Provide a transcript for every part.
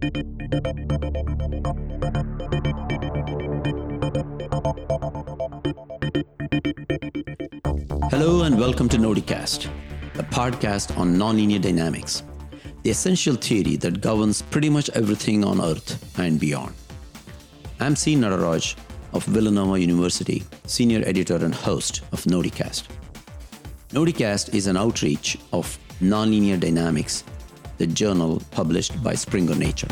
Hello and welcome to Nodicast, a podcast on nonlinear dynamics, the essential theory that governs pretty much everything on Earth and beyond. I'm C. Nataraj of Villanova University, senior editor and host of Nodicast. Nodicast is an outreach of nonlinear dynamics, the journal published by Springer Nature.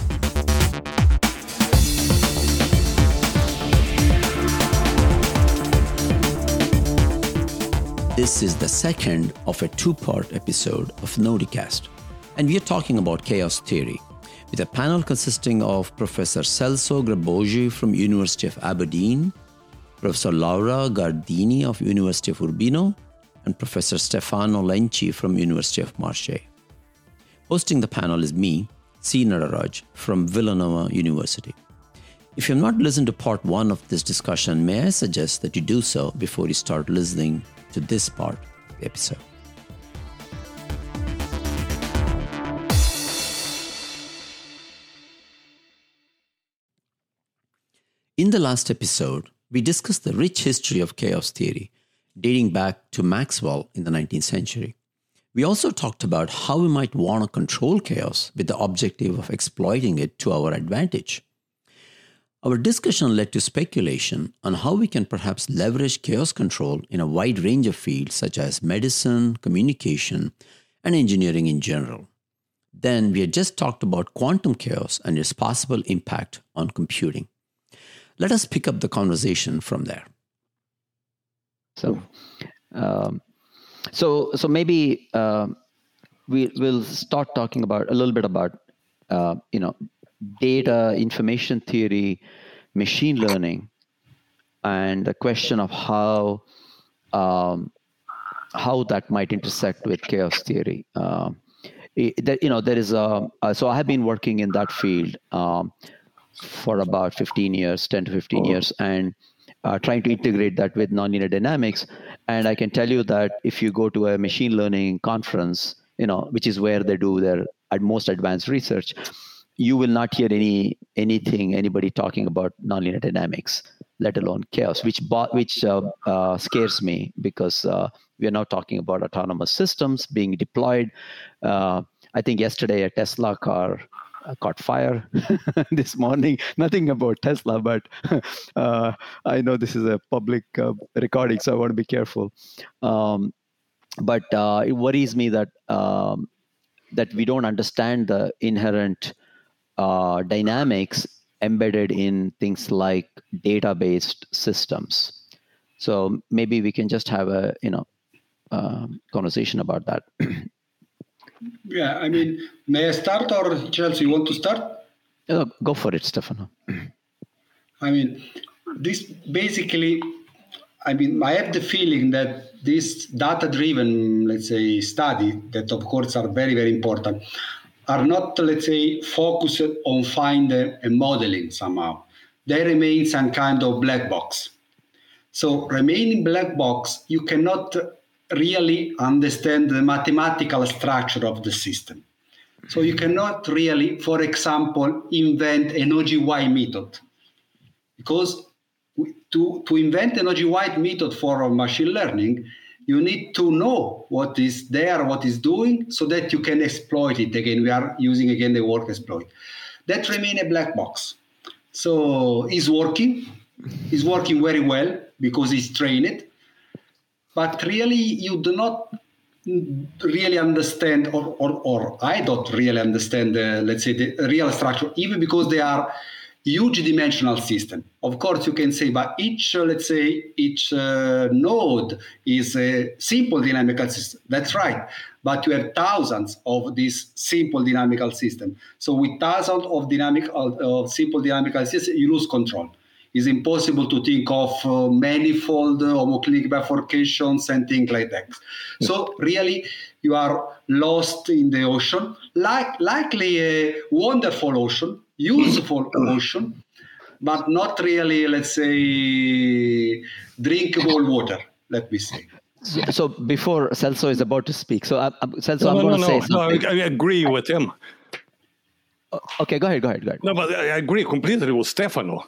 This is the second of a two part episode of Nodicast, and we are talking about chaos theory with a panel consisting of Professor Celso Grebogi from University of Aberdeen, Professor Laura Gardini of University of Urbino, and Professor Stefano Lenci from University of Marseille. Hosting the panel is me, C. Nataraj from Villanova University. If you have not listened to part one of this discussion, may I suggest that you do so before you start listening to this part of the episode. In the last episode, we discussed the rich history of chaos theory, dating back to Maxwell in the 19th century. We also talked about how we might want to control chaos with the objective of exploiting it to our advantage. Our discussion led to speculation on how we can perhaps leverage chaos control in a wide range of fields such as medicine, communication, and engineering in general. Then we had just talked about quantum chaos and its possible impact on computing. Let us pick up the conversation from there. So, um, so, so maybe uh, we will start talking about a little bit about uh, you know data, information theory, machine learning, and the question of how um, how that might intersect with chaos theory. Um, that you know there is a uh, so I have been working in that field um, for about 15 years, 10 to 15 years, and uh, trying to integrate that with nonlinear dynamics. And I can tell you that if you go to a machine learning conference, you know, which is where they do their most advanced research, you will not hear any anything anybody talking about nonlinear dynamics let alone chaos which which uh, uh, scares me because uh, we are now talking about autonomous systems being deployed uh, i think yesterday a tesla car uh, caught fire this morning nothing about tesla but uh, i know this is a public recording so i want to be careful um, but it worries me that um, that we don't understand the inherent uh, dynamics embedded in things like data-based systems. So maybe we can just have a you know um, conversation about that. yeah, I mean, may I start or Celso, you want to start? Go for it, Stefano. I mean, this basically, I mean, I have the feeling that this data-driven, let's say, study that of course are very very important are not, let's say, focused on finding a modeling somehow. They remain some kind of black box. So remaining black box, you cannot really understand the mathematical structure of the system. So you cannot really, for example, invent an OGY method. Because to, to invent an OGY method for machine learning, you need to know what is there, what is doing, so that you can exploit it. Again, we are using again the word exploit. That remain a black box. So it's working. It's working very well because it's trained. But really, you do not really understand, or, or, or I don't really understand, the, let's say, the real structure, even because they are huge dimensional system. Of course, you can say, but each, uh, let's say, each uh, node is a simple dynamical system. That's right. But you have thousands of this simple dynamical system. So with thousands of dynamic of simple dynamical systems, you lose control. It's impossible to think of uh, manifold homoclinic bifurcations and things like that. So really, you are lost in the ocean, like likely a wonderful ocean, useful ocean, but not really, let's say, drinkable water, let me say. So, so before Celso is about to speak, so I, uh, uh, Celso, no, I'm no, going no, to say no, something. I, I agree with him. okay, go ahead, go ahead, go ahead. No, but I agree completely with Stefano.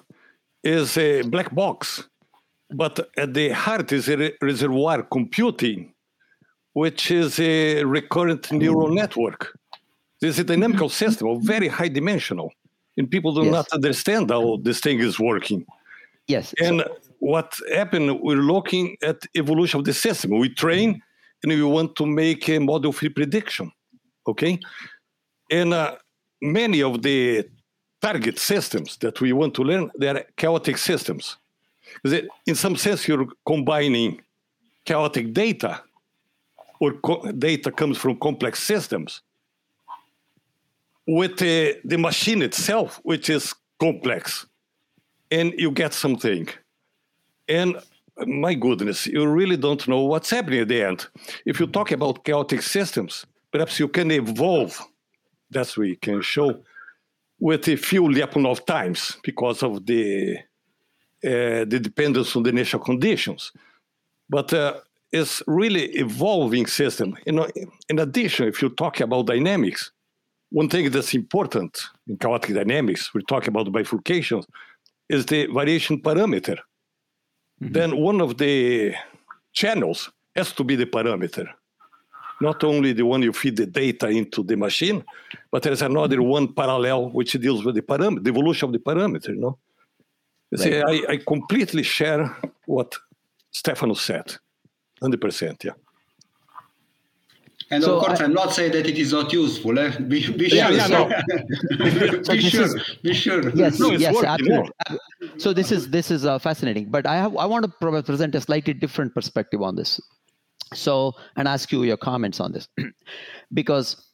Is a black box, but at the heart is a re- reservoir computing, which is a recurrent neural network. This is a dynamical system, very high dimensional, and people do Yes. not understand how this thing is working. Yes. And what happened, we're looking at evolution of the system. We train and we want to make a model-free prediction, okay? And uh, many of the target systems that we want to learn, they are chaotic systems. in some sense, you're combining chaotic data or co- data comes from complex systems with the, the machine itself, which is complex and you get something. And my goodness, you really don't know what's happening at the end. If you talk about chaotic systems, perhaps you can evolve. That's what we can show with a few Lyapunov times because of the uh, the dependence on the initial conditions. But uh, it's really evolving system. You know, in addition, if you talk about dynamics, one thing that's important in chaotic dynamics, we talk about bifurcations, is the variation parameter. Then one of the channels has to be the parameter. Not only the one you feed the data into the machine, but there's another one parallel which deals with the parameter, the evolution of the parameter, you know? You See, I, I completely share what Stefano said. 100%, yeah. And So of course, I- I, am not saying that it is not useful. Eh? Be, be Yeah, sure. yeah, so- So be sure. is- be sure. yes No, it's yes working, absolutely so this is this is uh, fascinating but i have i want to present a slightly different perspective on this so and ask you your comments on this. Because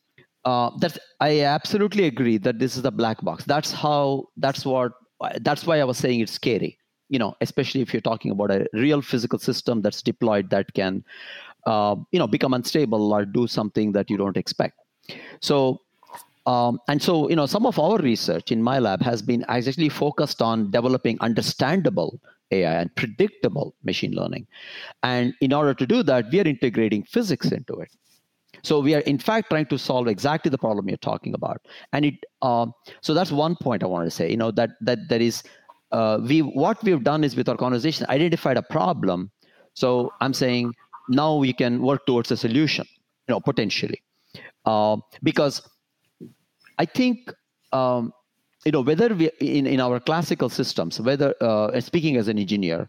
uh, that's i absolutely agree that this is a black box. That's how that's what that's why i was saying it's scary you know especially if you're talking about a real physical system that's deployed that can uh, you know become unstable or do something that you don't expect. So um, and so, you know, some of our research in my lab has been actually focused on developing understandable AI and predictable machine learning. And in order to do that, we are integrating physics into it. So we are, in fact, trying to solve exactly the problem you're talking about. And it, um, so that's one point I wanted to say. You know that that that is uh, we what we've done is with our conversation identified a problem. So I'm saying now we can work towards a solution. You know, potentially, uh, because I think um, you know whether we in, in our classical systems, whether uh, speaking as an engineer,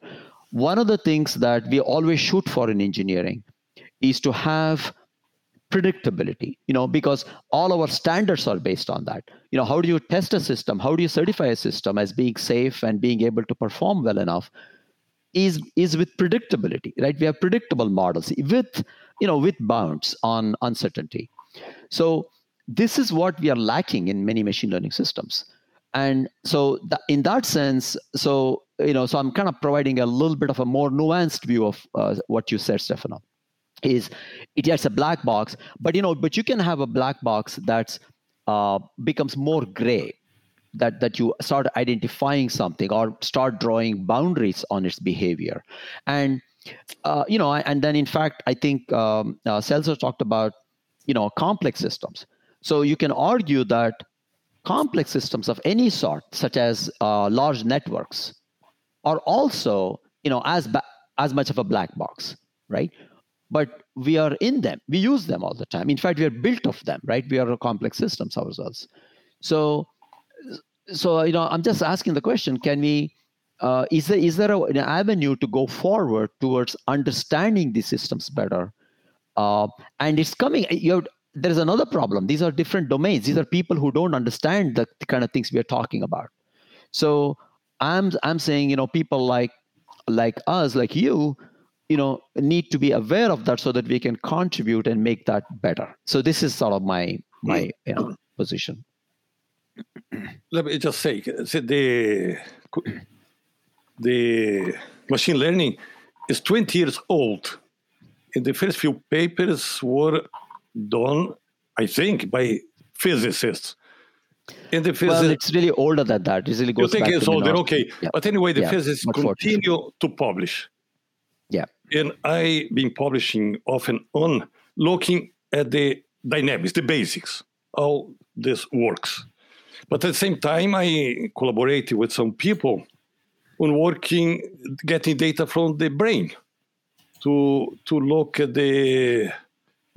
one of the things that we always shoot for in engineering is to have predictability you know because all our standards are based on that. You know how do you test a system? How do you certify a system as being safe and being able to perform well enough is is with predictability right? We have predictable models with you know with bounds on uncertainty. So this is what we are lacking in many machine learning systems and so in that sense so you know so i'm kind of providing a little bit of a more nuanced view of uh, what you said stefano is it yes a black box but you know but you can have a black box that's uh, becomes more gray that that you start identifying something or start drawing boundaries on its behavior. And uh, you know and then in fact i think um, uh, Celso talked about you know complex systems. So you can argue that complex systems of any sort such as uh, large networks are also you know as ba- as much of a black box right? But we are in them. We use them all the time. In fact we are built of them right? We are complex systems ourselves. So so you know i'm just asking the question can we uh, is there is there a, an avenue to go forward towards understanding these systems better? Uh, and it's coming you have, there's another problem. These are different domains. These are people who don't understand the, the kind of things we are talking about. So i'm i'm saying you know people like like us like you you know need to be aware of that so that we can contribute and make that better. So this is sort of my my mm. you know position. Let me just say the the machine learning is 20 years old. And the first few papers were done i think by physicists and the well it's really older than that it really goes. you think back it's to older okay Yeah. but anyway the Yeah, physicists not 40. continue to publish yeah and I've been publishing off and on, looking at the dynamics, the basics, how this works. But at the same time, I collaborated with some people on working, getting data from the brain to to look at the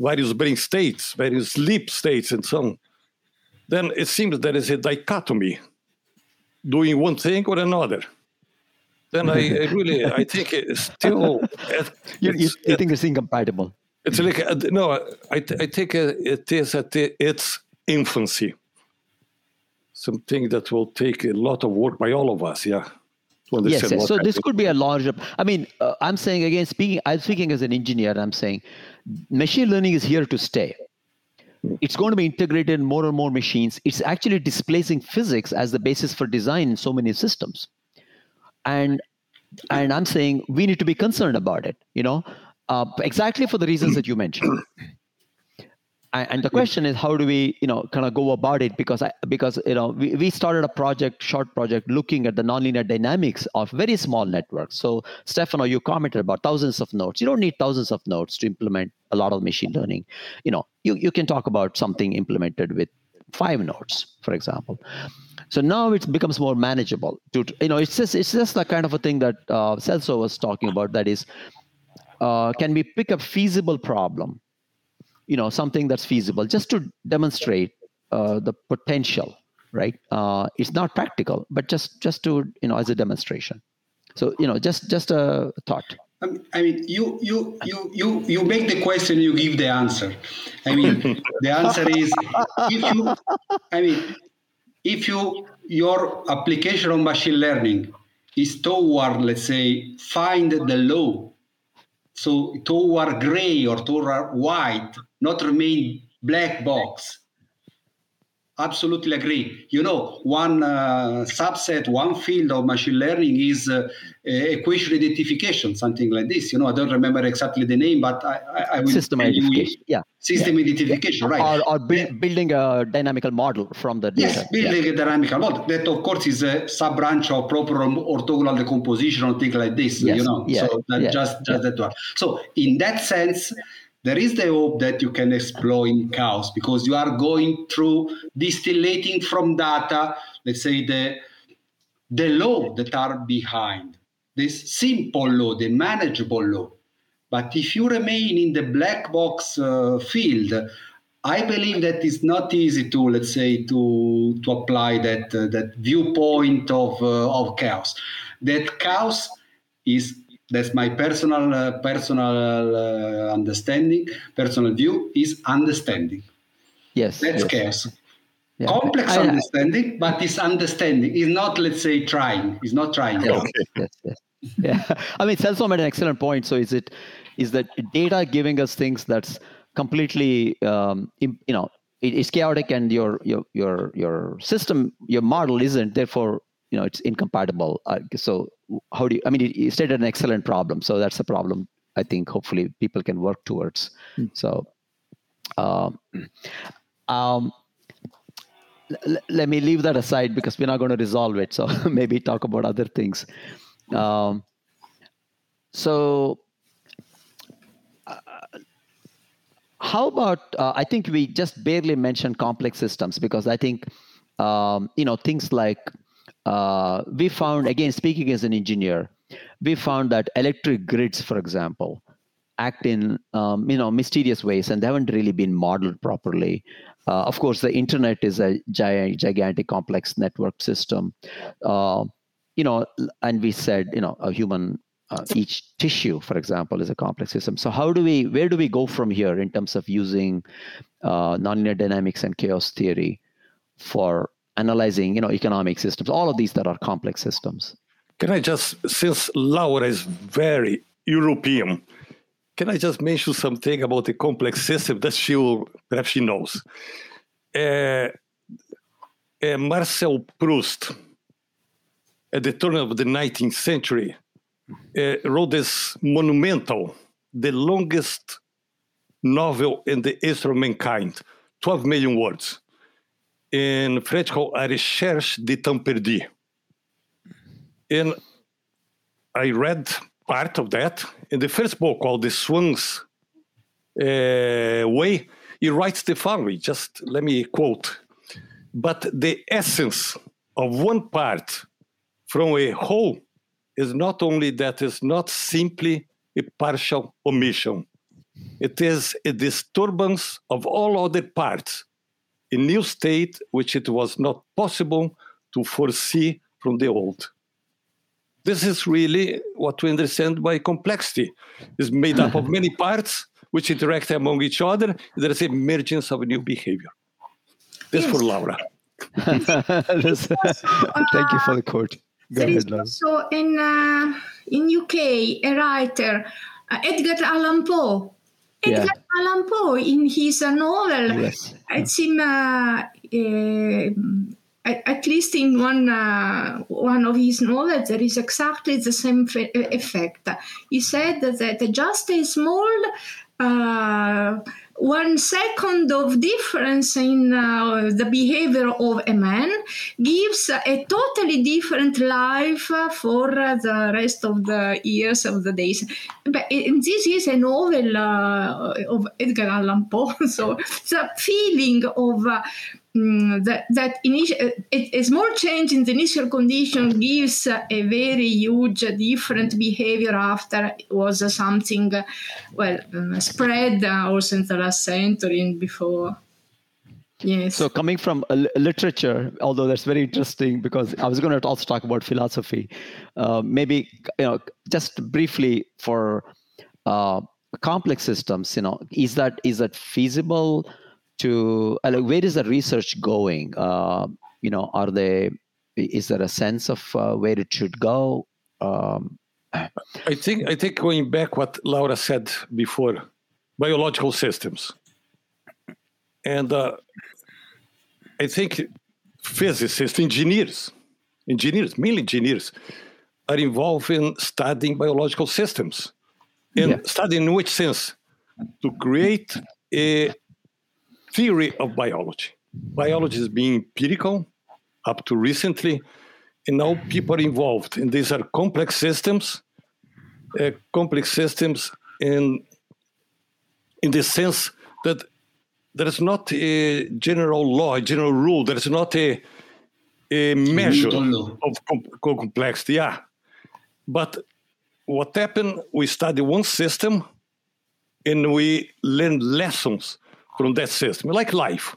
various brain states, various sleep states, and so on. Then it seems there is a dichotomy, doing one thing or another. Then I, I really, I think it's still. you, you, you think it's incompatible? It's like no, I, I think it is at its infancy. Something that will take a lot of work by all of us. Yeah. Yes, yes. So this could be a larger. I mean, uh, I'm saying again, speaking. I'm speaking as an engineer. I'm saying, machine learning is here to stay. It's going to be integrated in more and more machines. It's actually displacing physics as the basis for design in so many systems, and and I'm saying we need to be concerned about it. You know, uh, exactly for the reasons that you mentioned. and the question is how do we you know kind of go about it? Because I, because you know we, we started a project short project looking at the nonlinear dynamics of very small networks. So stefano you commented about thousands of nodes. You don't need thousands of nodes to implement a lot of machine learning. You know you, you can talk about something implemented with five nodes for example. So now it becomes more manageable to you know it's just it's just the kind of a thing that uh, celso was talking about that is uh, can we pick a feasible problem you know something that's feasible just to demonstrate uh, the potential right? Uh, it's not practical but just just to you know as a demonstration. So you know just just a thought. I mean, you you you you you make the question, you give the answer. I mean, the answer is if you, I mean, if you your application of machine learning is toward, let's say, find the law, so toward gray or toward white, not remain black box. Absolutely agree. You know, one uh, subset, one field of machine learning is uh, equation identification, something like this. You know, I don't remember exactly the name, but I, I, I will system identification. Yeah, system yeah. identification, right? Or, or yeah. building a dynamical model from the data. Yes, building yeah. a dynamical model. That, of course, is a sub branch of proper orthogonal decomposition or things like this. Yes. You know, yeah. so that just just that one. So in that sense there is the hope that you can explore in chaos because you are going through distillating from data, let's say the the law that are behind this simple law, the manageable law. But if you remain in the black box uh, field, I believe that it's not easy to, let's say, to to apply that uh, that viewpoint of uh, of chaos. That chaos is that's my personal uh, personal uh, understanding personal view is understanding. Yes that's yes. chaos yeah. complex I, understanding but it's understanding. Is not let's say trying. It's not trying. Yes, yes, yes. yeah. I mean celso made an excellent point. So is it is that data giving us things that's completely um, you know it's chaotic and your your your your system your model isn't. Therefore you know it's incompatible. Uh, so how do you i mean you stated an excellent problem. So that's a problem i think hopefully people can work towards. Mm. so um, um, l- let me leave that aside because we're not going to resolve it. So maybe talk about other things. Um, so uh, how about uh, i think we just barely mentioned complex systems because i think um, you know things like uh, we found, again, speaking as an engineer, we found that electric grids, for example, act in um, you know mysterious ways, and they haven't really been modeled properly. Uh, of course, the internet is a giant, gigantic, complex network system. Uh, you know, and we said, you know, a human uh, each tissue, for example, is a complex system. So how do we, where do we go from here in terms of using uh, nonlinear dynamics and chaos theory for analyzing you know economic systems all of these that are complex systems. Can i just since laura is very european can i just mention something about the complex system that she will, perhaps she knows? Uh, uh, marcel proust at the turn of the 19th century uh, wrote this monumental the longest novel in the history of mankind 12 million words in French called Recherche de Temps Perdu. And I read part of that. In the first book called The Swan's uh, Way, he writes the following. Just let me quote. But the essence of one part from a whole is not only that it's not simply a partial omission. It is a disturbance of all other parts, a new state which it was not possible to foresee from the old. This is really what we understand by complexity. It's made up of many parts which interact among each other. There is emergence of a new behavior. This yes. for Laura. also, uh, Thank you for the quote. Go there ahead, is also in uh, in UK a writer, uh, Edgar Allan Poe. Edgar yeah. Allan Poe in his novel, yes. it seems uh, uh, at least in one uh, one of his novels, there is exactly the same effect. He said that just a small uh, one second of difference in uh, the behavior of a man gives a totally different life for the rest of the years of the days. But this is a novel uh, of Edgar Allan Poe, so the feeling of uh, Mm, that that initial a, a, small change in the initial condition gives a very huge different behavior after it was something well um, spread also in the last century and before. Yes. So coming from literature although that's very interesting because i was going to also talk about philosophy uh, maybe you know just briefly for uh, complex systems you know is that is that feasible to uh, like where is the research going? Uh, you know are they is there a sense of uh, where it should go? Um, i think i think going back what laura said before biological systems. And uh, i think physicists engineers engineers mainly engineers are involved in studying biological systems. In yeah. studying in which sense? To create a theory of biology. Biology is being empirical up to recently, and now people are involved, and these are complex systems, uh, complex systems in in the sense that there is not a general law, a general rule. There is not a a measure of com- complexity. Yeah, but what happened? We study one system, and we learn lessons from that system, like life,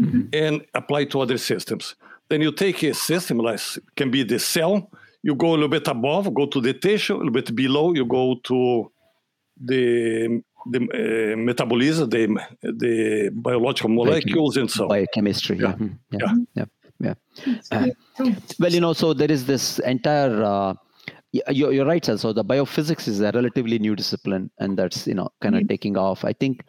mm-hmm. and apply to other systems. Then you take a system, like can be the cell, you go a little bit above, go to the tissue, a little bit below, you go to the the uh, metabolism, the the biological molecules, and so biochemistry. Yeah, yeah, yeah. yeah. yeah. Uh, well, you know, so there is this entire. Uh, you're, you're right, sir. So the biophysics is a relatively new discipline, and that's you know kind of mm-hmm. taking off. I think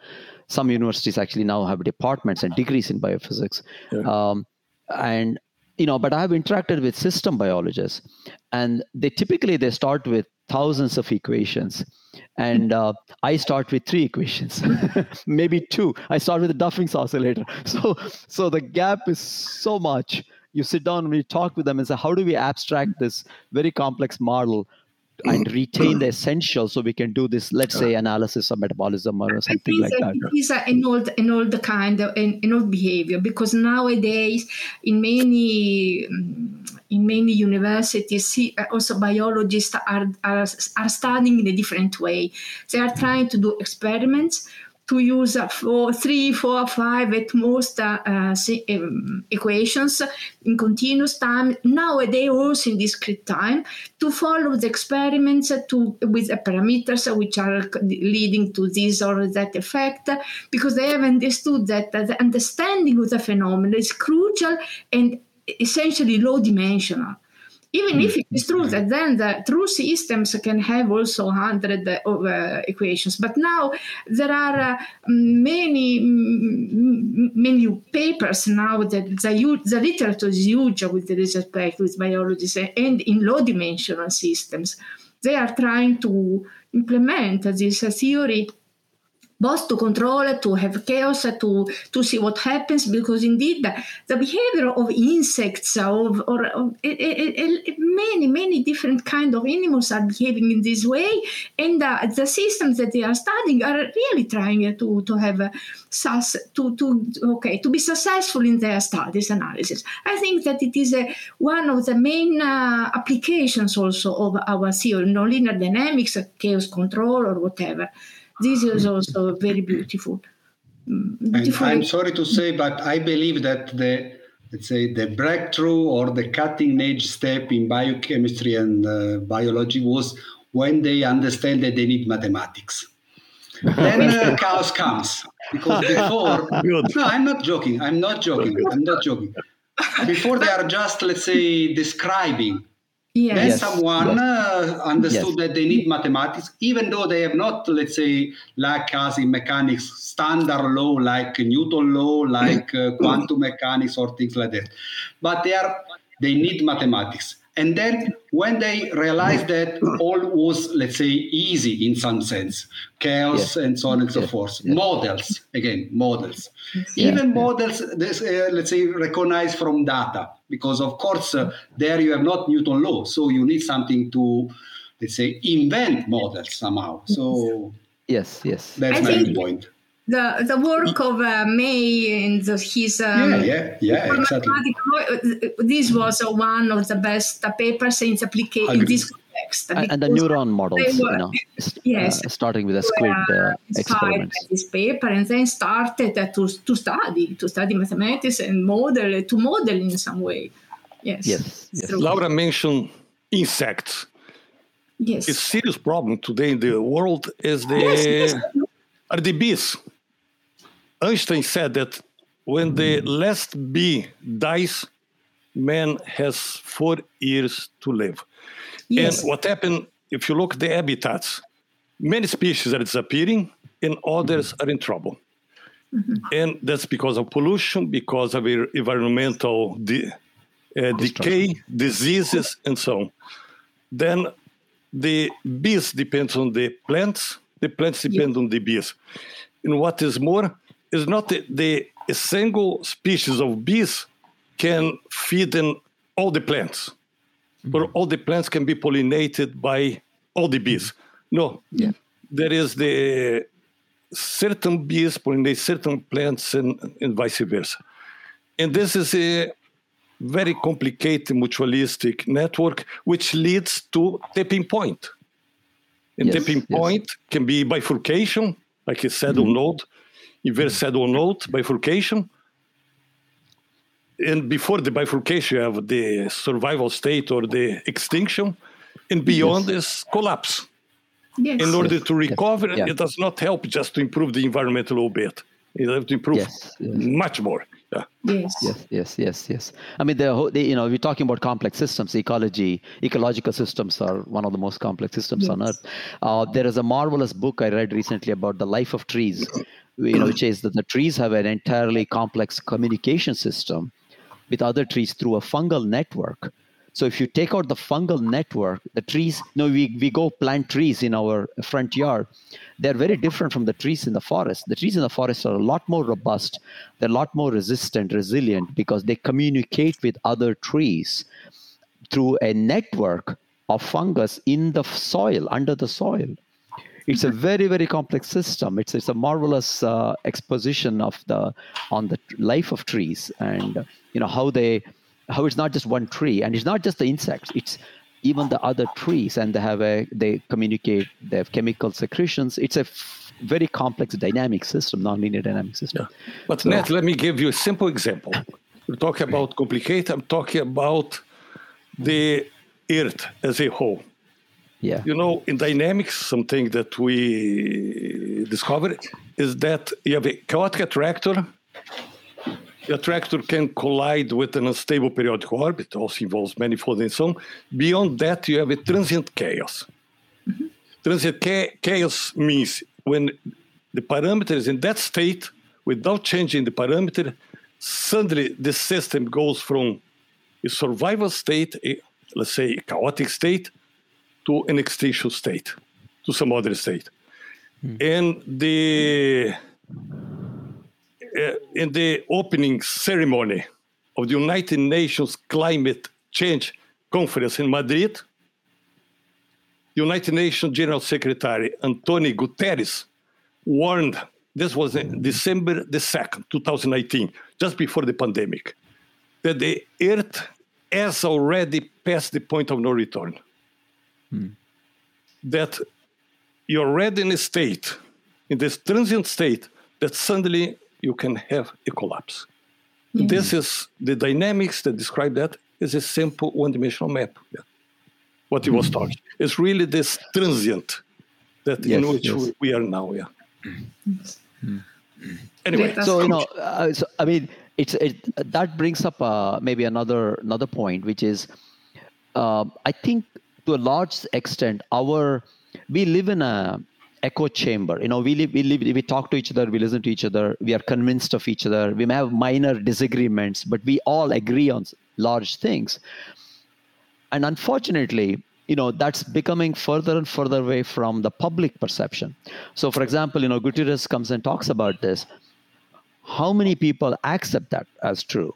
some universities actually now have departments and degrees in biophysics yeah. um, and you know but i have interacted with system biologists and they typically they start with thousands of equations and uh, i start with three equations maybe two i start with the duffing's oscillator so so the gap is so much you sit down and you talk with them and say how do we abstract this very complex model and mm. retain the mm. essential so we can do this let's say analysis of metabolism or something like that it is an old an old kind of an, an old behavior because nowadays in many in many universities uh, also biologists are, are are studying in a different way. They are mm. trying to do experiments to use for three, four, five at most uh, uh, um, equations in continuous time. Nowadays, also in discrete time, to follow the experiments to with parameters which are leading to this or that effect, because they have understood that the understanding of the phenomenon is crucial and essentially low dimensional even if it's true that then the true systems can have also 100 of uh, equations but now there are uh, many many papers now that the, the literature is huge with respect with biologists and in low dimensional systems. They are trying to implement this theory both to control it, to have chaos, to to see what happens. Because indeed, the, behavior of insects of, or of, many many different kind of animals are behaving in this way, and the, the systems that they are studying are really trying to to have to to okay to be successful in their studies analysis. I think that it is a, one of the main uh, applications also of our theory, nonlinear dynamics, chaos control, or whatever this is also very beautiful. Mm, beautiful. I'm sorry to say, but I believe that the let's say the breakthrough or the cutting edge step in biochemistry and uh, biology was when they understand that they need mathematics. then uh, chaos comes because before no i'm not joking i'm not joking i'm not joking before they are just let's say describing Yes. Then someone yes. Uh, understood yes. that they need mathematics, even though they have not, let's say, like us in mechanics, standard law like Newton law, like uh, quantum mechanics or things like that. But they are they need mathematics. And then when they realized that all was, let's say, easy in some sense, chaos yes. and so on and so yes. forth, yes. models, again, models. Even models, this, uh, let's say, recognized from data, because of course, uh, there you have not Newton law. So you need something to, let's say, invent models somehow. So, yes, yes. That's I my point the the work of uh, May and the, his um, yeah yeah yeah exactly. This was uh, one of the best uh, papers in, applica- in this context. And, and the neuron models, were, you know, yes, uh, starting with a squid uh, experiment. This paper and then started to to study to study mathematics and model to model in some way. Yes. Yes. yes. Laura mentioned insects. Yes. A serious problem today in the world is the yes, yes. are the bees. Einstein said that when the last bee dies, man has four years to live. Yes. And what happened, if you look at the habitats, many species are disappearing and others are in trouble. Mm-hmm. And that's because of pollution, because of environmental de- uh, decay, diseases, and so on. Then the bees depend on the plants, the plants depend yeah. on the bees. And what is more, is not the, the a single species of bees can feed in all the plants, mm-hmm. but all the plants can be pollinated by all the bees. No, yeah. there is the certain bees pollinate certain plants and, and vice versa. And this is a very complicated mutualistic network, which leads to tipping point. And yes, tipping yes. point can be bifurcation, like a saddle mm-hmm. node, inverse saddle node bifurcation. And before the bifurcation, you have the survival state or the extinction, and beyond yes. is collapse. Yes. In order to recover, yes. yeah. it does not help just to improve the environmental a little bit. You have to improve yes. much more. Yeah. Yes. Yes. Yes. Yes. Yes. I mean, the, the you know we're talking about complex systems. Ecology, ecological systems are one of the most complex systems yes. on Earth. Uh, there is a marvelous book I read recently about the life of trees, you know, which is that the trees have an entirely complex communication system with other trees through a fungal network. So if you take out the fungal network, the trees, you know, we, we go plant trees in our front yard. They're very different from the trees in the forest. The trees in the forest are a lot more robust. They're a lot more resistant, resilient because they communicate with other trees through a network of fungus in the soil, under the soil it's a very very complex system it's it's a marvelous uh, exposition of the on the life of trees and you know how they how it's not just one tree and it's not just the insects it's even the other trees and they have a they communicate they have chemical secretions it's a f- very complex dynamic system non-linear dynamic system yeah. but so, Nat, let me give you a simple example we're talking about complicated i'm talking about the earth as a whole yeah. You know, in dynamics, something that we discovered is that you have a chaotic attractor. The attractor can collide with an unstable periodic orbit, also involves manifold and so on. Beyond that, you have a transient chaos. Mm-hmm. Transient cha- chaos means when the parameter is in that state, without changing the parameter, suddenly the system goes from a survival state, a, let's say a chaotic state, to an extinction state, to some other state. hmm. and the in the opening ceremony of the United Nations Climate Change Conference in Madrid, United Nations General Secretary Antonio Guterres warned this was in December the 2nd, 2019, just before the pandemic, that the Earth has already passed the point of no return. Hmm. That you're already in a state, in this transient state, that suddenly you can have a collapse. Mm-hmm. This is the dynamics that describe that is a simple one-dimensional map. Yeah. What he was mm-hmm. talking. It's really this transient that yes, in which yes. we are now. Yeah. Mm-hmm. Anyway, so you know, uh, so, I mean, it's it, that brings up uh, maybe another another point, which is, uh, I think to a large extent, our we live in a echo chamber. You know, we live, we live, we talk to each other, we listen to each other, we are convinced of each other. We may have minor disagreements, but we all agree on large things. And unfortunately, you know that's becoming further and further away from the public perception so for example you know Guterres comes and talks about this how many people accept that as true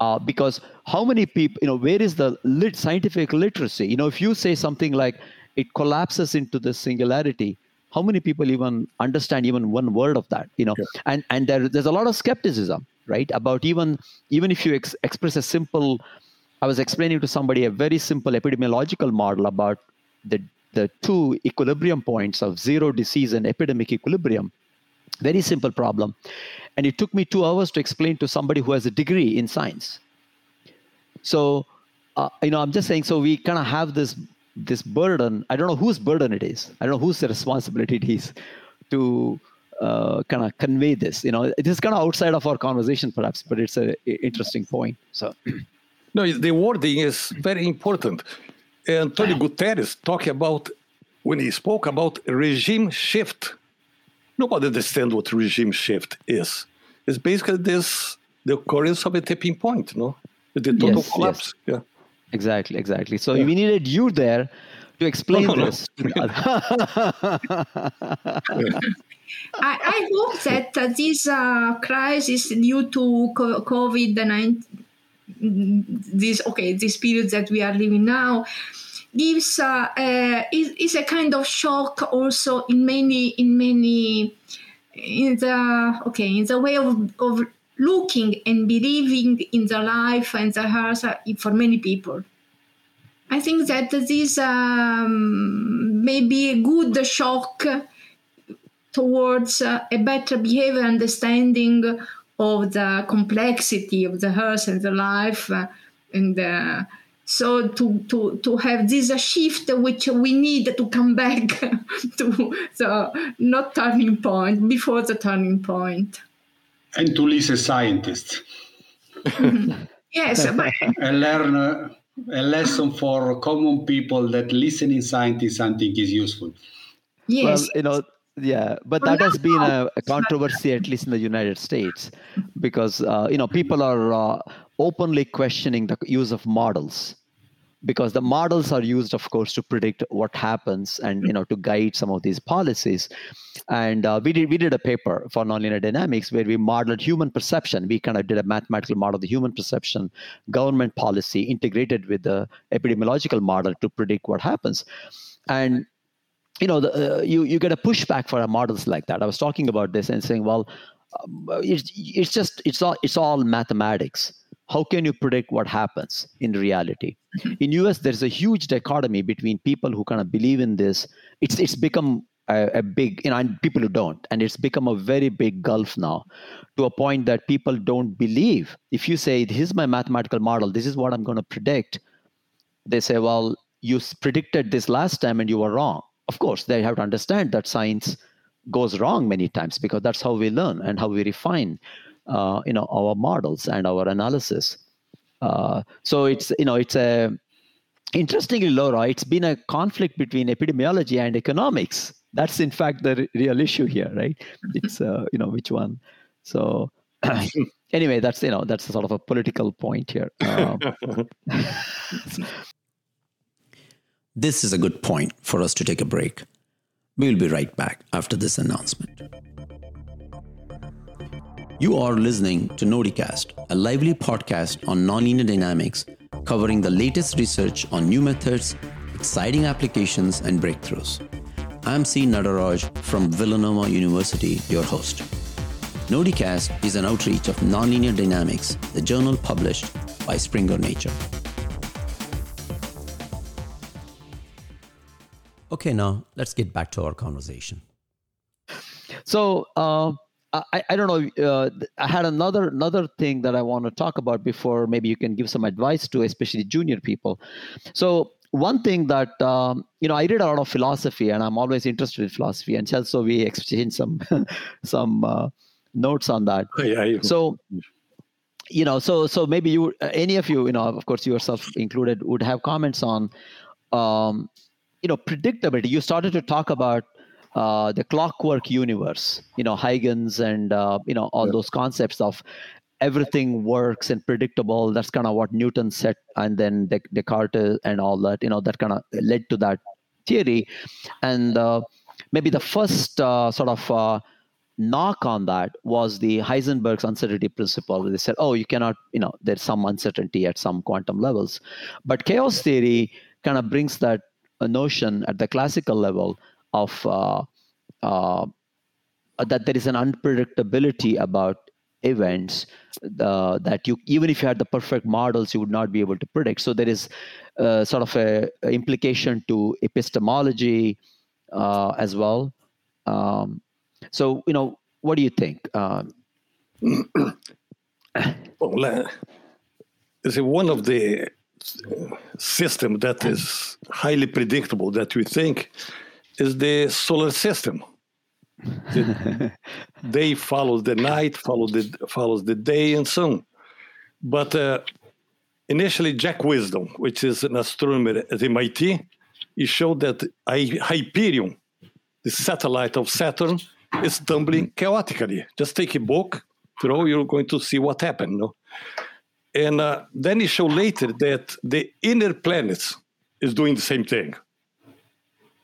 uh, because how many people you know where is the lit scientific literacy you know if you say something like it collapses into the singularity how many people even understand even one word of that you know? Yeah. and and there, there's a lot of skepticism right about even even if you ex- express a simple i was explaining to somebody a very simple epidemiological model about the the two equilibrium points of zero disease and epidemic equilibrium very simple problem. And it took me two hours to explain to somebody who has a degree in science. So uh, you know i'm just saying so we kind of have this this burden i don't know whose burden it is. I don't know whose responsibility it is to uh, kind of convey this you know? It is kind of outside of our conversation perhaps but it's an interesting point so. No the wording is very important. And tony guterres talked about when he spoke about regime shift. Nobody understands what regime shift is. It's basically this the occurrence of a tipping point no? The total yes, collapse yes. yeah Exactly, exactly. So yeah. we needed you there to explain no, this. I, I, hope that uh, this uh, crisis due to COVID nineteen, this okay, this period that we are living now, gives uh, uh, is, is a kind of shock also in many in many in the okay in the way of, of looking and believing in the life and the heart for many people. I think that this um, may be a good shock towards uh, a better behavior understanding of the complexity of the earth and the life uh, and uh, so to, to, to have this shift which we need to come back to the not turning point before the turning point and to listen scientists. yes, but... and learn a lesson for common people that listening scientists something is useful. Yes. Well, you know, yeah, but that has been a, a, controversy, at least in the United States, because uh, you know people are uh, openly questioning the use of models because the models are used of course to predict what happens and you know to guide some of these policies. And uh, we did we did a paper for nonlinear dynamics where we modeled human perception. We kind of did a mathematical model of the human perception government policy integrated with the epidemiological model to predict what happens. And you know the, uh, you you get a pushback for our models like that. I was talking about this and saying well it's, it's just it's all it's all mathematics. How can you predict what happens in reality? Mm-hmm. in us there's a huge dichotomy between people who kind of believe in this. It's it's become a, a, big you know and people who don't. And it's become a very big gulf now to a point that people don't believe. If you say this is my mathematical model this is what i'm going to predict they say well you predicted this last time and you were wrong. Of course they have to understand that science goes wrong many times because that's how we learn and how we refine uh, you know our models and our analysis. Uh, so it's you know it's a interestingly, Laura, it's been a conflict between epidemiology and economics. That's in fact the real issue here, right? It's uh, you know which one. So anyway, that's you know that's sort of a political point here. Um, this is a good point for us to take a break. We'll be right back after this announcement. You are listening to Nodicast, a lively podcast on nonlinear dynamics covering the latest research on new methods, exciting applications, and breakthroughs. I'm C. Nataraj from Villanova University, your host. Nodicast is an outreach of Nonlinear Dynamics, the journal published by Springer Nature. Okay, now let's get back to our conversation. So, uh, I, I don't know. Uh, I had another another thing that I want to talk about before. Maybe you can give some advice to, especially junior people. So one thing that um, you know, I read a lot of philosophy, and I'm always interested in philosophy. And so we exchanged some some uh, notes on that. Oh, yeah. So you know, so so maybe you, any of you, you know, of course yourself included, would have comments on, um, you know, predictability. You started to talk about uh, the clockwork universe, you know, Huygens and uh, you know all yeah. those concepts of everything works and predictable. That's kind of what Newton said, and then Descartes and all that. You know, that kind of led to that theory, and uh, maybe the first uh, sort of uh, knock on that was the Heisenberg's uncertainty principle. where They said, oh, you cannot, you know, there's some uncertainty at some quantum levels, but chaos theory kind of brings that notion at the classical level of uh, uh, that there is an unpredictability about events uh, that you even if you had the perfect models you would not be able to predict. So there is uh, sort of a, a, implication to epistemology uh, as well. Um, so you know what do you think? Um, well uh, is one of the system that is highly predictable that we think is the solar system. The day follows the night, follows the follows the day, and so on. But uh, initially, Jack Wisdom, which is an astronomer at MIT, he showed that Hyperion, the satellite of Saturn, is tumbling chaotically. Just take a book, throw, you're going to see what happened. No? And uh, then he showed later that the inner planets is doing the same thing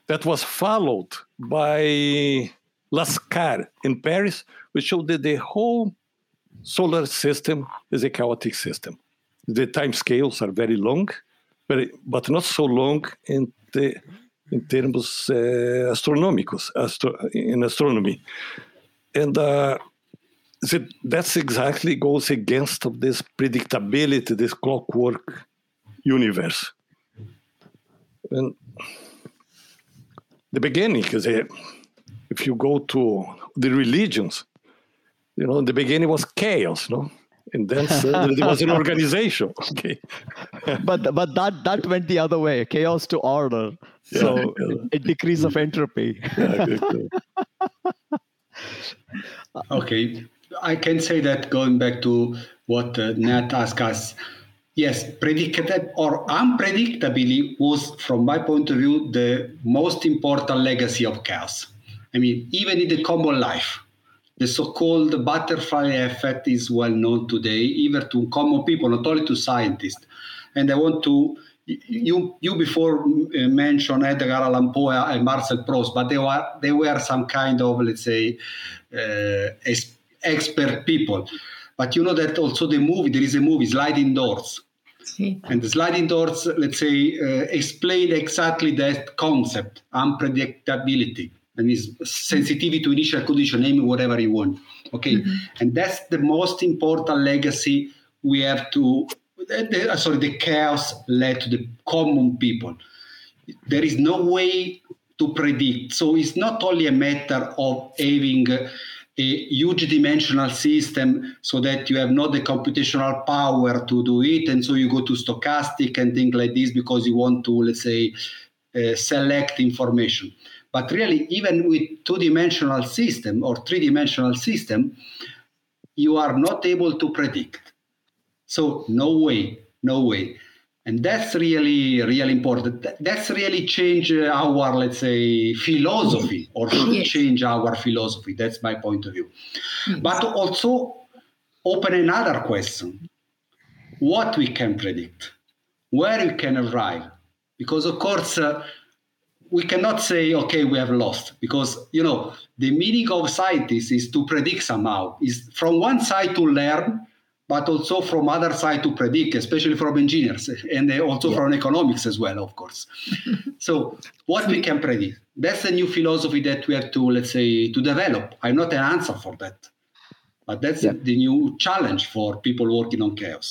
that was followed by Laskar in Paris, which showed that the whole solar system is a chaotic system. The time scales are very long, but, not so long in, the, in terms uh, astronomicus, astro, in astronomy. And uh, that's exactly goes against of this predictability, this clockwork universe. And the beginning, because eh, if you go to the religions, you know, in the beginning was chaos, no? And then there was an organization. Okay. but but that that went the other way, chaos to order. Yeah, so yeah. a decrease of entropy. Yeah, okay. I can say that going back to what uh, Nat asked us, Yes, predictable or unpredictably was, from my point of view, the most important legacy of chaos. I mean, even in the common life, the so-called butterfly effect is well known today, even to common people, not only to scientists. And I want to you you before uh, mentioned Edgar Allan Poe and Marcel Proust, but they were they were some kind of let's say uh, expert people. But you know that also the movie, there is a movie, Sliding Doors. And the sliding doors, let's say, uh, explain exactly that concept, unpredictability, and is sensitivity to initial condition, name whatever you want. Okay, mm-hmm. and that's the most important legacy we have to. The, sorry, the chaos led to the common people. There is no way to predict. So it's not only a matter of having a huge dimensional system so that you have not the computational power to do it. And so you go to stochastic and things like this because you want to let's say uh, select information. But really even with two-dimensional system or three-dimensional system you are not able to predict. So no way no way and that's really really important. That's really change our let's say philosophy or should yes. change our philosophy. That's my point of view. Yes. but also open another question. What we can predict? Where we can arrive? Because of course uh, we cannot say okay we have lost. Because you know the meaning of scientists is to predict somehow. Is from one side to learn but also from other side to predict especially from engineers and also yeah. from economics as well of course so what we can predict that's a new philosophy that we have to let's say to develop i'm not an answer for that but that's yeah. the new challenge for people working on chaos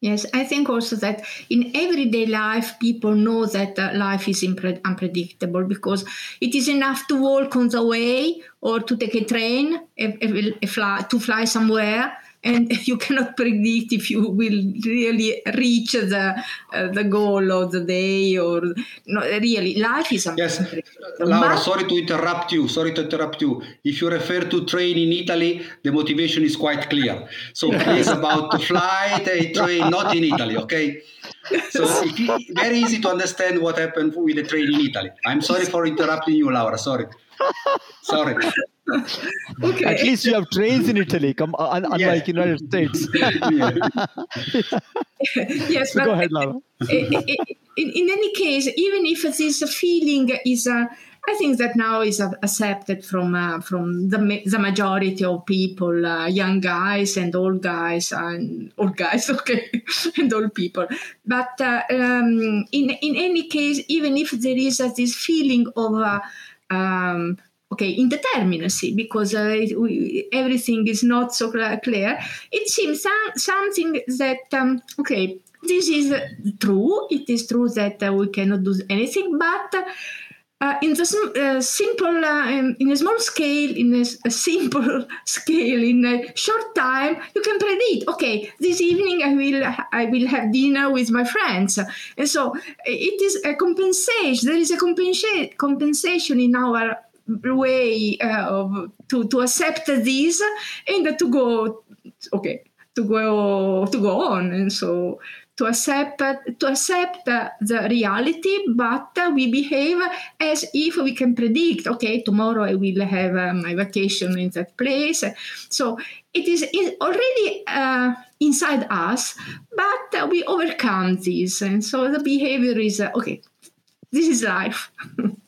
Yes, I think also that in everyday life, people know that uh, life is impre- unpredictable because it is enough to walk on the way or to take a train, a, a, a fly, to fly somewhere, and you cannot predict if you will really reach the uh, the goal of the day or no, really life is yes. laura but, sorry to interrupt you sorry to interrupt you. If you refer to train in italy the motivation is quite clear. So it's about to fly a train not in italy okay? So it's very easy to understand what happened with the train in italy. I'm sorry for interrupting you laura sorry. Sorry okay. At least you have trains in Italy, come un- unlike yeah. United States. yes, so go ahead, Laura. in, in, any case, even if this feeling is, uh, I think that now is accepted from uh, from the the majority of people, uh, young guys and old guys, and old guys, okay, and old people. But uh, um, in in any case, even if there is this feeling of uh, um, okay indeterminacy because uh, we, everything is not so clear it seems some, something that um, okay this is true it is true that uh, we cannot do anything but uh, in the uh, simple uh, in, in, a small scale in a, a, simple scale in a short time you can predict okay this evening i will i will have dinner with my friends. And so it is a compensation there is a compensa- compensation in our way uh, of, to, to accept this and to go okay to go to go on. And so to accept to accept the reality but we behave as if we can predict okay tomorrow i will have uh, my vacation in that place. So it is already uh, inside us but we overcome this. And so the behavior is uh, okay this is life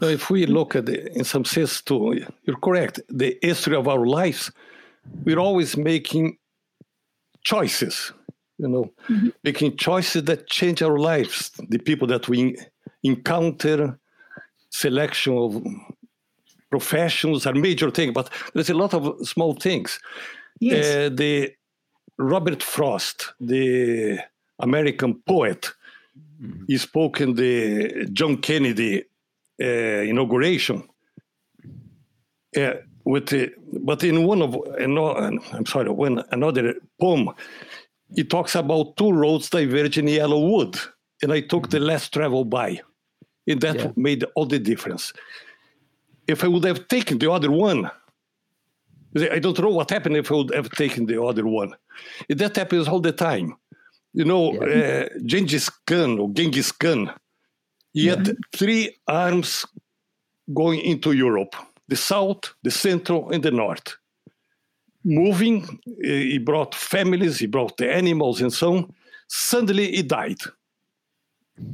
if we look at the, in some sense too, you're correct. The history of our lives, we're always making choices. You know, mm-hmm. making choices that change our lives. The people that we encounter, selection of professions are major thing, but there's a lot of small things. Yes. Uh, the Robert Frost, the American poet, mm-hmm. he spoke in the John Kennedy inauguration. Uh, with the, but in one of I'm sorry, when another poem, he talks about two roads diverging in yellow wood, and I took the less traveled by, and that yeah. made all the difference. If I would have taken the other one, I don't know what happened if I would have taken the other one. That happens all the time. You know, yeah. uh, Genghis Khan or Genghis Khan, he had mm-hmm. three arms going into Europe the south, the central, and the north. Moving, eh, he brought families, he brought the animals and so on. Suddenly, he died.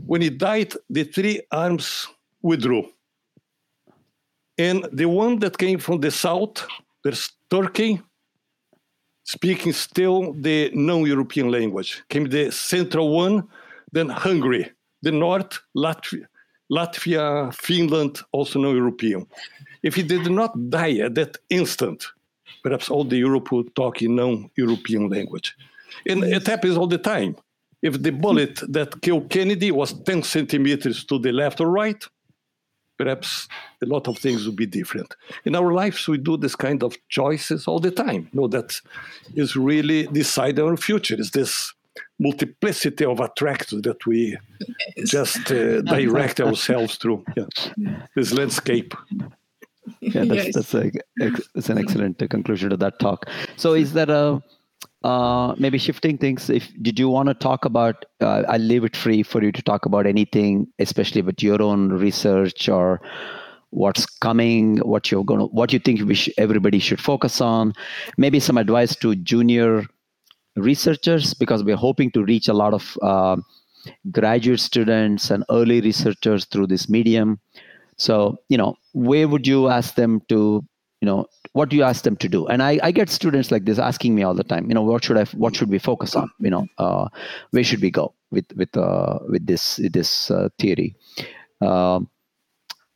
When he died, the three arms withdrew. And the one that came from the south, there's Turkey, speaking still the non European language, came the central one, then Hungary, the North, Latvia, Latvia, Finland, also no European. If he did not die at that instant, perhaps all the Europe would talk in non-European language. And it happens all the time. If the bullet that killed Kennedy was 10 centimeters to the left or right, perhaps a lot of things would be different. In our lives, we do this kind of choices all the time. You No, that is really decide our future. Is this multiplicity of attractors that we yes. just uh, direct ourselves through yeah. this landscape. Yeah, that's yes. that's, a, that's an excellent conclusion to that talk. So, is that a uh, maybe shifting things? If did you want to talk about? Uh, I'll leave it free for you to talk about anything, especially with your own research or what's coming, what you're going to, what you think we sh- everybody should focus on. Maybe some advice to junior researchers because we're hoping to reach a lot of uh, graduate students and early researchers through this medium. So, you know, where would you ask them to, you know, what do you ask them to do? And I, I get students like this asking me all the time, you know, what should I, what should we focus on? You know, uh, where should we go with with uh, with this this uh, theory? Um,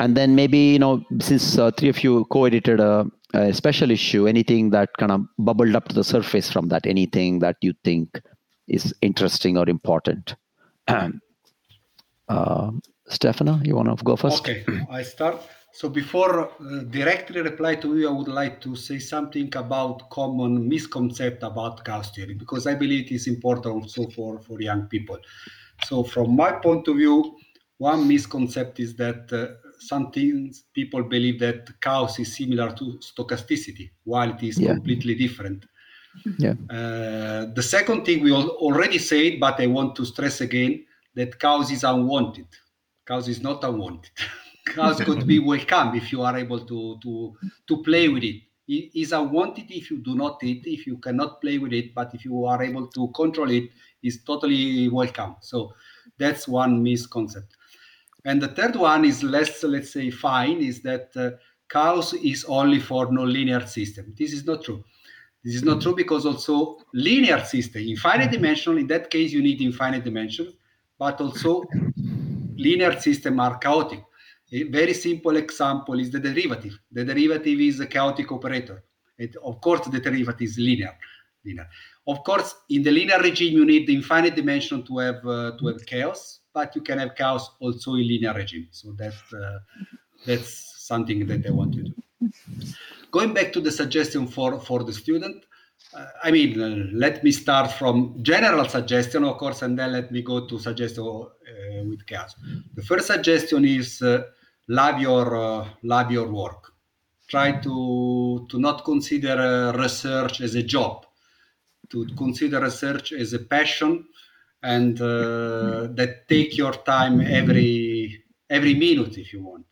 and then maybe you know, since uh, three of you co-edited a, a special issue, anything that kind of bubbled up to the surface from that, anything that you think is interesting or important. uh, Stefano, you want to go first? Okay, I start. So before uh, directly reply to you, I would like to say something about common misconcept about chaos theory because I believe it is important also for, for young people. So from my point of view, one misconception is that uh, some things people believe that chaos is similar to stochasticity, while it is yeah. completely different. Yeah. Uh, the second thing we already said, but I want to stress again that chaos is unwanted. Chaos is not unwanted. chaos could be welcome if you are able to to to play with it. It is unwanted if you do not it, if you cannot play with it, but if you are able to control it, is totally welcome. So that's one misconception. And the third one is less, let's say, fine, is that uh, chaos is only for nonlinear system. This is not true. This is not true because also linear system, infinite dimensional, in that case you need infinite dimensions, but also linear system are chaotic. A very simple example is the derivative. The derivative is a chaotic operator. It, of course, the derivative is linear. linear. Of course, in the linear regime, you need the infinite dimension to have uh, to have chaos, but you can have chaos also in linear regime. So that's uh, that's something that I want to do. Going back to the suggestion for, for the student, uh, I mean, uh, let me start from general suggestion, of course, and then let me go to suggestion uh, with chaos. The first suggestion is uh, love your uh, love your work. Try to to not consider research as a job, to consider research as a passion, and that take your time every every minute if you want.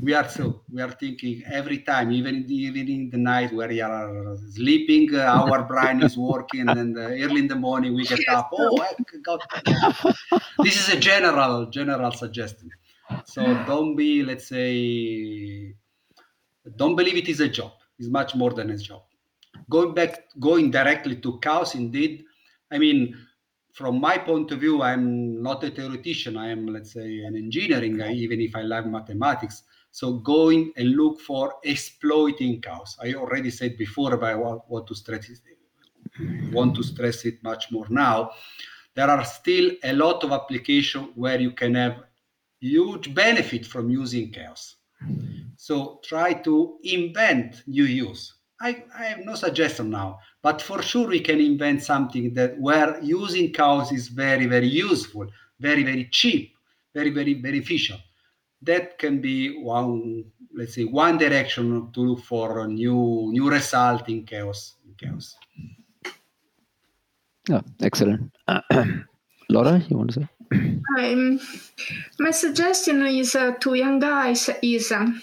We are so we are thinking every time even in the, even in the night where you are sleeping uh, our brain is working and uh, early in the morning we get up oh I got this is a general general suggestion. So don't be let's say don't believe it is a job. It's much more than a job. Going back going directly to chaos indeed. I mean from my point of view, I'm not a theoretician. I am, let's say, an engineering guy, even if I love mathematics. So going and look for exploiting chaos. I already said before, but I want to stress it, want to stress it much more now. There are still a lot of applications where you can have huge benefit from using chaos. So try to invent new use. I, I have no suggestion now, but for sure we can invent something that where using chaos is very, very useful, very, very cheap, very, very beneficial. That can be one, let's say, one direction to look for a new new result in chaos. In chaos. Oh, excellent. Uh, Laura, you want to say? Um, my suggestion is uh, to young guys is. Um,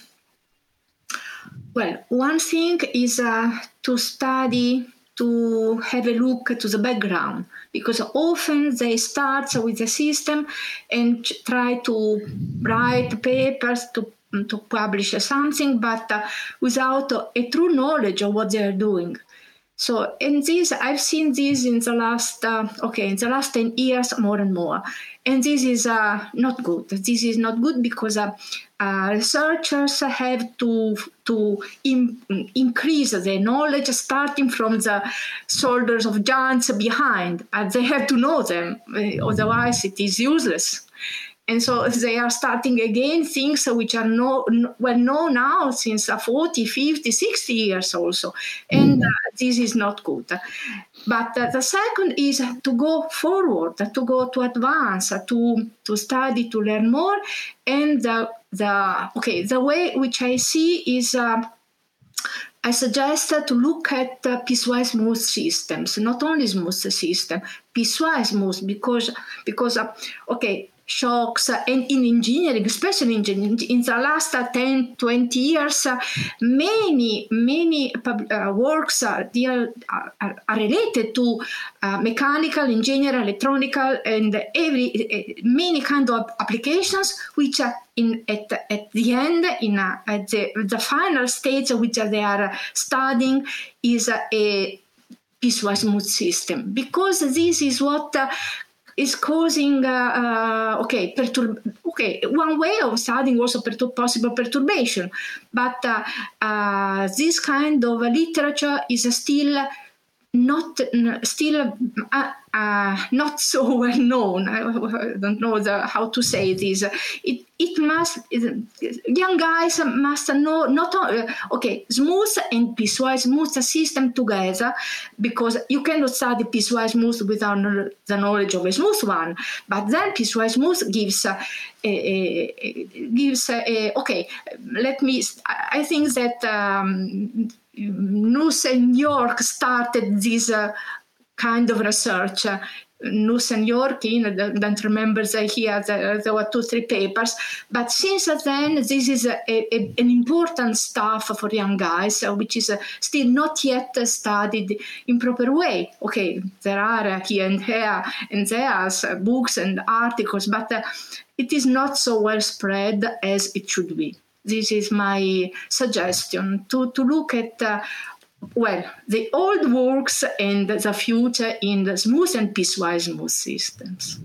well, one thing is uh, to study, to have a look to the background, because often they start with the system and try to write papers to to publish something, but uh, without a true knowledge of what they are doing. So, in this, I've seen this in the last, uh, okay, in the last 10 years, more and more. And this is uh, not good. This is not good because uh, uh, researchers have to, to in, increase their knowledge starting from the shoulders of giants behind. they have to know them, uh, otherwise, it is useless and so they are starting again things which are no, well known now since 40 50 60 years also. And uh, this is not good. But uh, the second is to go forward to go to advance to to study to learn more. And the, the okay the way which i see is uh, I suggest to look at uh, piecewise smooth systems, not only smooth system, piecewise smooth, because because uh, okay, shocks and in engineering, especially in, in the last 10, 20 years, many, many uh, works are, are, are, related to uh, mechanical, engineering, electronical, and every many kind of applications which are in at, at the end, in at the, the final stage which they are studying is a piecewise smooth system. Because this is what uh, is causing uh, uh, okay perturb- okay one way of studying also pertur- possible perturbation but uh, uh, this kind of literature is still not still uh, uh, not so well known. I don't know the, how to say this. It it must young guys must know not only, okay smooth and piecewise smooth system together because you cannot study piecewise smooth without the knowledge of a smooth one. But then piecewise smooth gives a, a, gives a, okay. Let me. I think that. Um, Nusse and Yorke started this uh, kind of research. Nusse and Yorke, you know, don't remember the here there were two, three papers. But since then, this is a, a, an important stuff for young guys, uh, which is uh, still not yet studied in proper way. Okay, there are uh, here and there and there's books and articles, but it is not so well spread as it should be this is my suggestion to, to look at uh, well the old works and the future in the smooth and piecewise smooth systems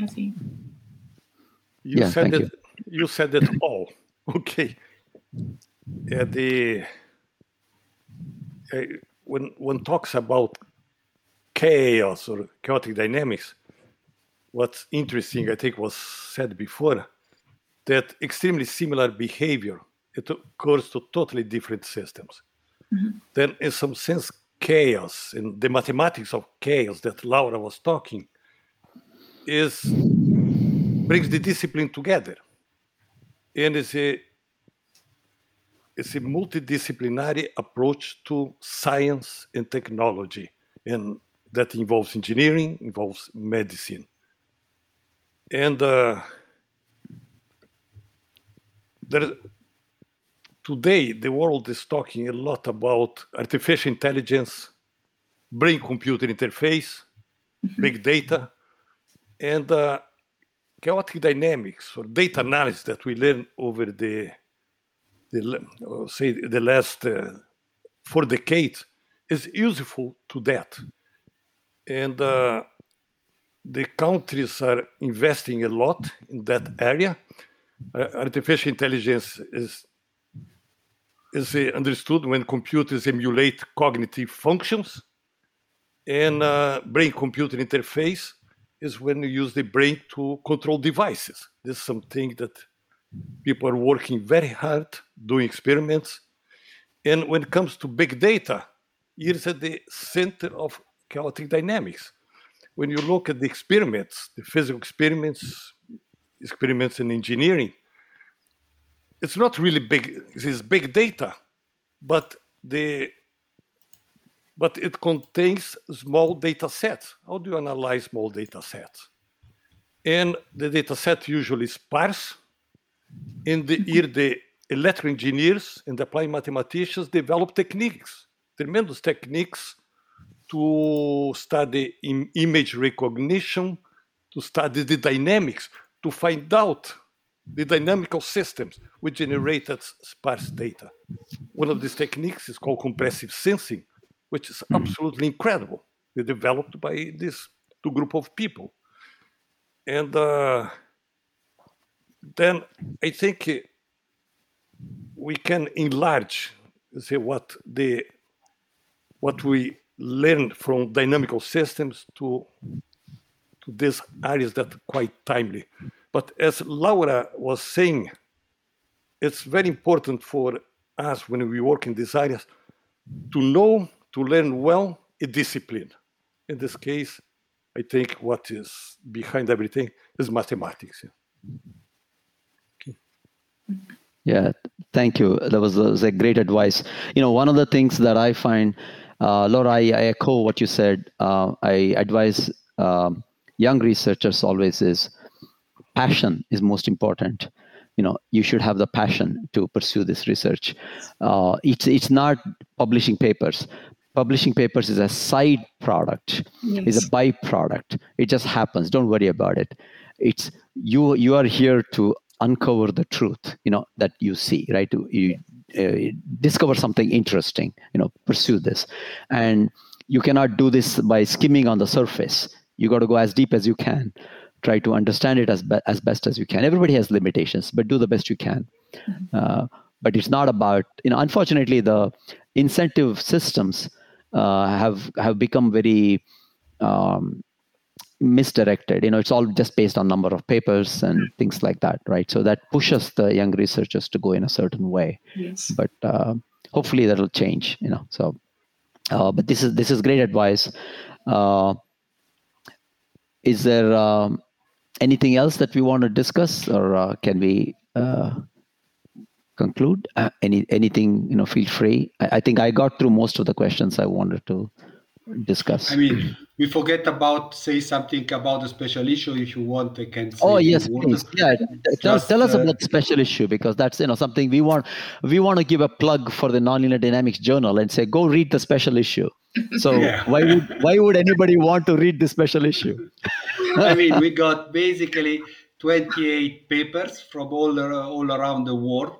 i think you yeah, said it you. you. said it all okay yeah, the uh, when one talks about chaos or chaotic dynamics what's interesting i think was said before that extremely similar behavior it occurs to totally different systems. Mm-hmm. Then, in some sense, chaos and the mathematics of chaos that Laura was talking is brings the discipline together, and it's a it's a multidisciplinary approach to science and technology, and that involves engineering, involves medicine, and. Uh, there, today the world is talking a lot about artificial intelligence, brain computer interface, mm-hmm. big data, and uh, chaotic dynamics or data analysis that we learned over the, the uh, say the last uh, four decades is useful to that. And uh, the countries are investing a lot in that area artificial intelligence is is understood when computers emulate cognitive functions, and uh, brain-computer interface is when you use the brain to control devices. This is something that people are working very hard doing experiments. And when it comes to big data, it is at the center of chaotic dynamics. When you look at the experiments, the physical experiments, experiments in engineering, it's not really big. It's big data, but the but it contains small data sets. How do you analyze small data sets? And the data set usually sparse. In the mm-hmm. year, the electrical engineers and the applied mathematicians develop techniques, tremendous techniques to study image recognition, to study the dynamics, to find out the dynamical systems which generated sparse data. One of these techniques is called compressive sensing, which is hmm. absolutely incredible. They developed by this two group of people. And uh, then I think uh, we can enlarge say what the what we learned from dynamical systems to to these areas that quite timely. But as Laura was saying, it's very important for us when we work in these areas to know, to learn well, a discipline. In this case, I think what is behind everything is mathematics. Okay. Yeah, thank you. That was, that was, a great advice. You know, one of the things that I find, uh, Laura, I, I echo what you said. Uh, I advise um, young researchers always is passion is most important. You know you should have the passion to pursue this research. Uh, it's it's not publishing papers. Publishing papers is a side product yes. is a byproduct. It just happens. Don't worry about it. It's you you are here to uncover the truth you know that you see right? You uh, discover something interesting you know pursue this. And you cannot do this by skimming on the surface you got to go as deep as you can. Try to understand it as, be- as best as you can. Everybody has limitations but do the best you can. Mm-hmm. uh, but it's not about you know unfortunately the incentive systems uh, have have become very um, misdirected. You know it's all just based on number of papers and mm-hmm. things like that right? So that pushes the young researchers to go in a certain way. Yes. but uh, hopefully that'll change you know so uh, but this is this is great advice. Uh, is there um, anything else that we want to discuss, or uh, can we uh, conclude? Uh, any anything you know? Feel free. I, I, think I got through most of the questions I wanted to discuss. I mean, we forget about say something about the special issue. If you want, I can. oh yes, please. Yeah, tell, tell us uh, about the special issue because that's you know something we want. We want to give a plug for the Nonlinear Dynamics Journal and say go read the special issue. So yeah. why would why would anybody want to read the special issue? I mean, we got basically 28 papers from all all around the world,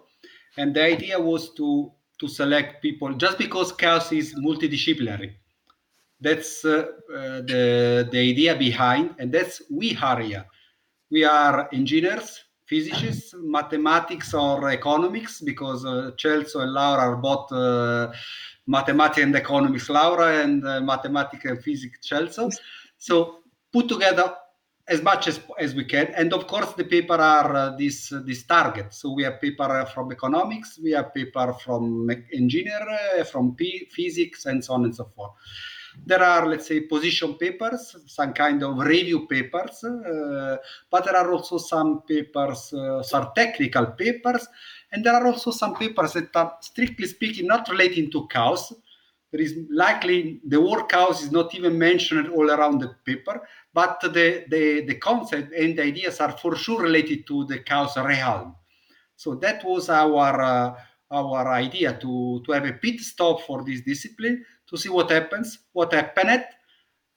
and the idea was to to select people just because chaos is multidisciplinary. That's uh, uh, the the idea behind, and that's we are here. We are engineers, physicists, mathematics, or economics because uh, Celso and Laura are both uh, mathematics and economics Laura and uh, mathematics and physics Celso. So put together as much as, as we can. And of course, the paper are uh, this uh, this target. So we have paper from economics, we have paper from engineer, uh, from P- physics, and so on and so forth. There are, let's say, position papers, some kind of review papers, uh, but there are also some papers, uh, some technical papers, and there are also some papers that are, strictly speaking, not relating to chaos. There is likely the word chaos is not even mentioned all around the paper, but the, the, the concept and the ideas are for sure related to the chaos realm. So that was our uh, our idea to, to have a pit stop for this discipline to see what happens, what happened,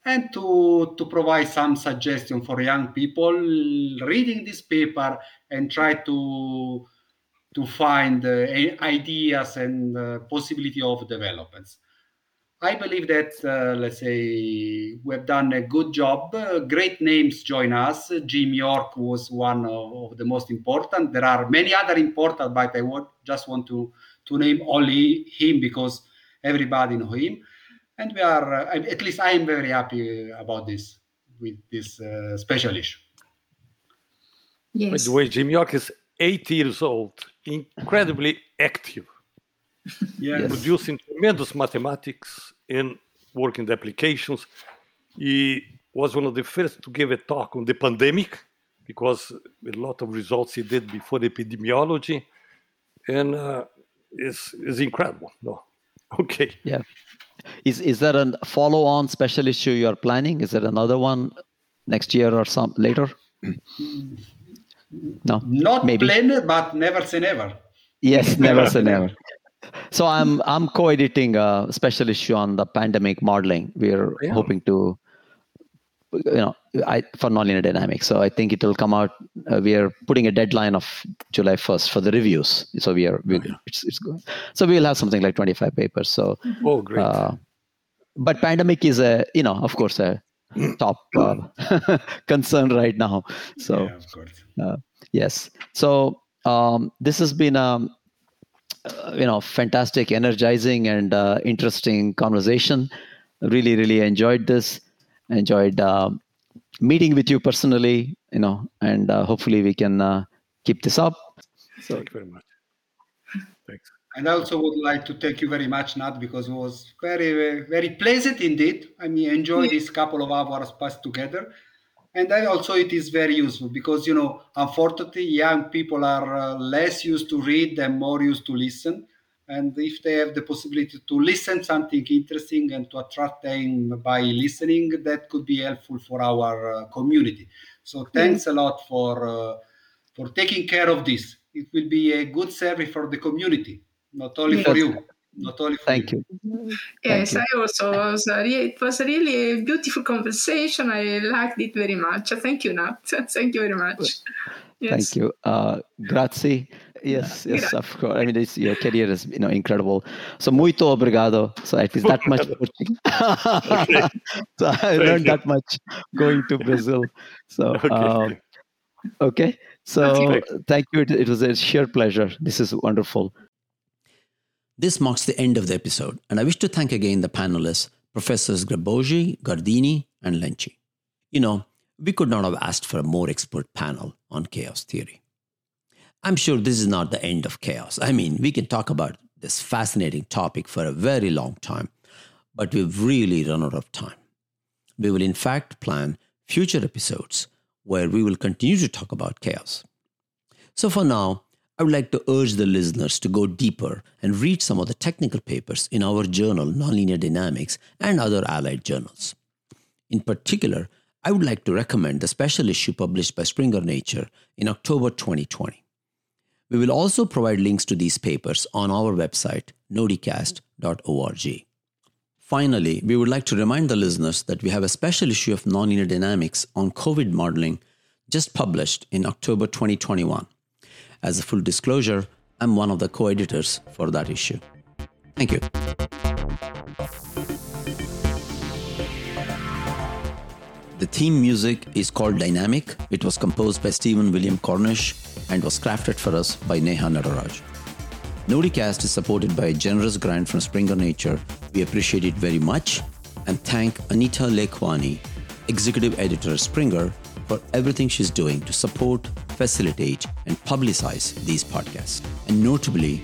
and to, to provide some suggestion for young people reading this paper and try to to find uh, ideas and uh, possibility of developments. I believe that, uh, let's say, we have done a good job. Uh, great names join us. Jim Yorke was one of, of, the most important. There are many other important, but I would just want to, to name only him because everybody know him. And we are, uh, at least I am very happy about this, with this uh, special issue. Yes. By the way, Jim Yorke is 80 years old incredibly active, yes. producing tremendous mathematics and working the applications. He was one of the first to give a talk on the pandemic because a lot of results he did before epidemiology, and uh, is is incredible. No, okay. Yeah. Is is there a follow on special issue you are planning? Is there another one next year or some later? No, not maybe. planned, but never say never. Yes, never say never. So I'm I'm co-editing a special issue on the pandemic modeling. We're yeah. hoping to, you know, I for nonlinear dynamics. So I think it will come out. Uh, we are putting a deadline of July 1st for the reviews. So we are we, it's it's good. So we'll have something like 25 papers. So oh great. Uh, but pandemic is a you know of course a top uh, concern right now. So yeah. Uh, yes. So um, this has been a um, uh, you know fantastic, energizing, and uh, interesting conversation. Really, really enjoyed this. Enjoyed um, meeting with you personally. You know, and uh, hopefully we can uh, keep this up. So, Thank you very much. Thanks. And I also would like to thank you very much, Nat, because it was very, very pleasant indeed. I mean, enjoy this couple of hours passed together. And then also it is very useful because, you know, unfortunately, young people are uh, less used to read and more used to listen. And if they have the possibility to listen something interesting and to attract them by listening that could be helpful for our uh, community so thanks mm-hmm. a lot for uh, for taking care of this it will be a good service for the community not only yes. for you not only thank you, you. yes Thank you. i also was it was really a beautiful conversation i liked it very much thank you nat thank you very much yes. thank you uh, grazie Yes, yes, of course. I mean, your career is you know incredible. So muito obrigado. So at least that much. so I Thank learned you. that much going to Brazil. So okay. Um, okay. So thank you. It, it was a sheer pleasure. This is wonderful. This marks the end of the episode, and I wish to thank again the panelists, Professors Grebogi, Gardini, and Lenci. You know, we could not have asked for a more expert panel on chaos theory. I'm sure this is not the end of chaos. I mean, we can talk about this fascinating topic for a very long time, but we've really run out of time. We will, in fact, plan future episodes where we will continue to talk about chaos. So, for now, I would like to urge the listeners to go deeper and read some of the technical papers in our journal, Nonlinear Dynamics, and other allied journals. In particular, I would like to recommend the special issue published by Springer Nature in October 2020. We will also provide links to these papers on our website, nodicast.org. Finally, we would like to remind the listeners that we have a special issue of Nonlinear Dynamics on COVID modeling just published in October 2021. As a full disclosure, I'm one of the co editors for that issue. Thank you. The theme music is called Dynamic. It was composed by Stephen William Cornish and was crafted for us by Neha Nataraj. Nodicast is supported by a generous grant from Springer Nature. We appreciate it very much and thank Anita Lekwani, Executive Editor Springer, for everything she's doing to support, facilitate, and publicize these podcasts. And notably,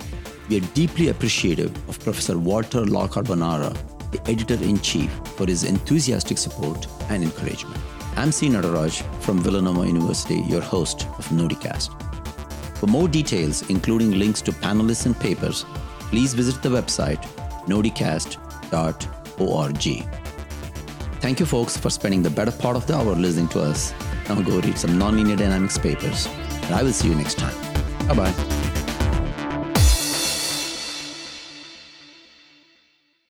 we are deeply appreciative of Professor Walter LaCarbonara, the editor in chief, for his enthusiastic support and encouragement. I'm C. Nataraj from Villanova University, your host of Nodicast. For more details, including links to panelists and papers, please visit the website nodicast.org. Thank you, folks, for spending the better part of the hour listening to us. Now go read some nonlinear dynamics papers, and I will see you next time. Bye bye.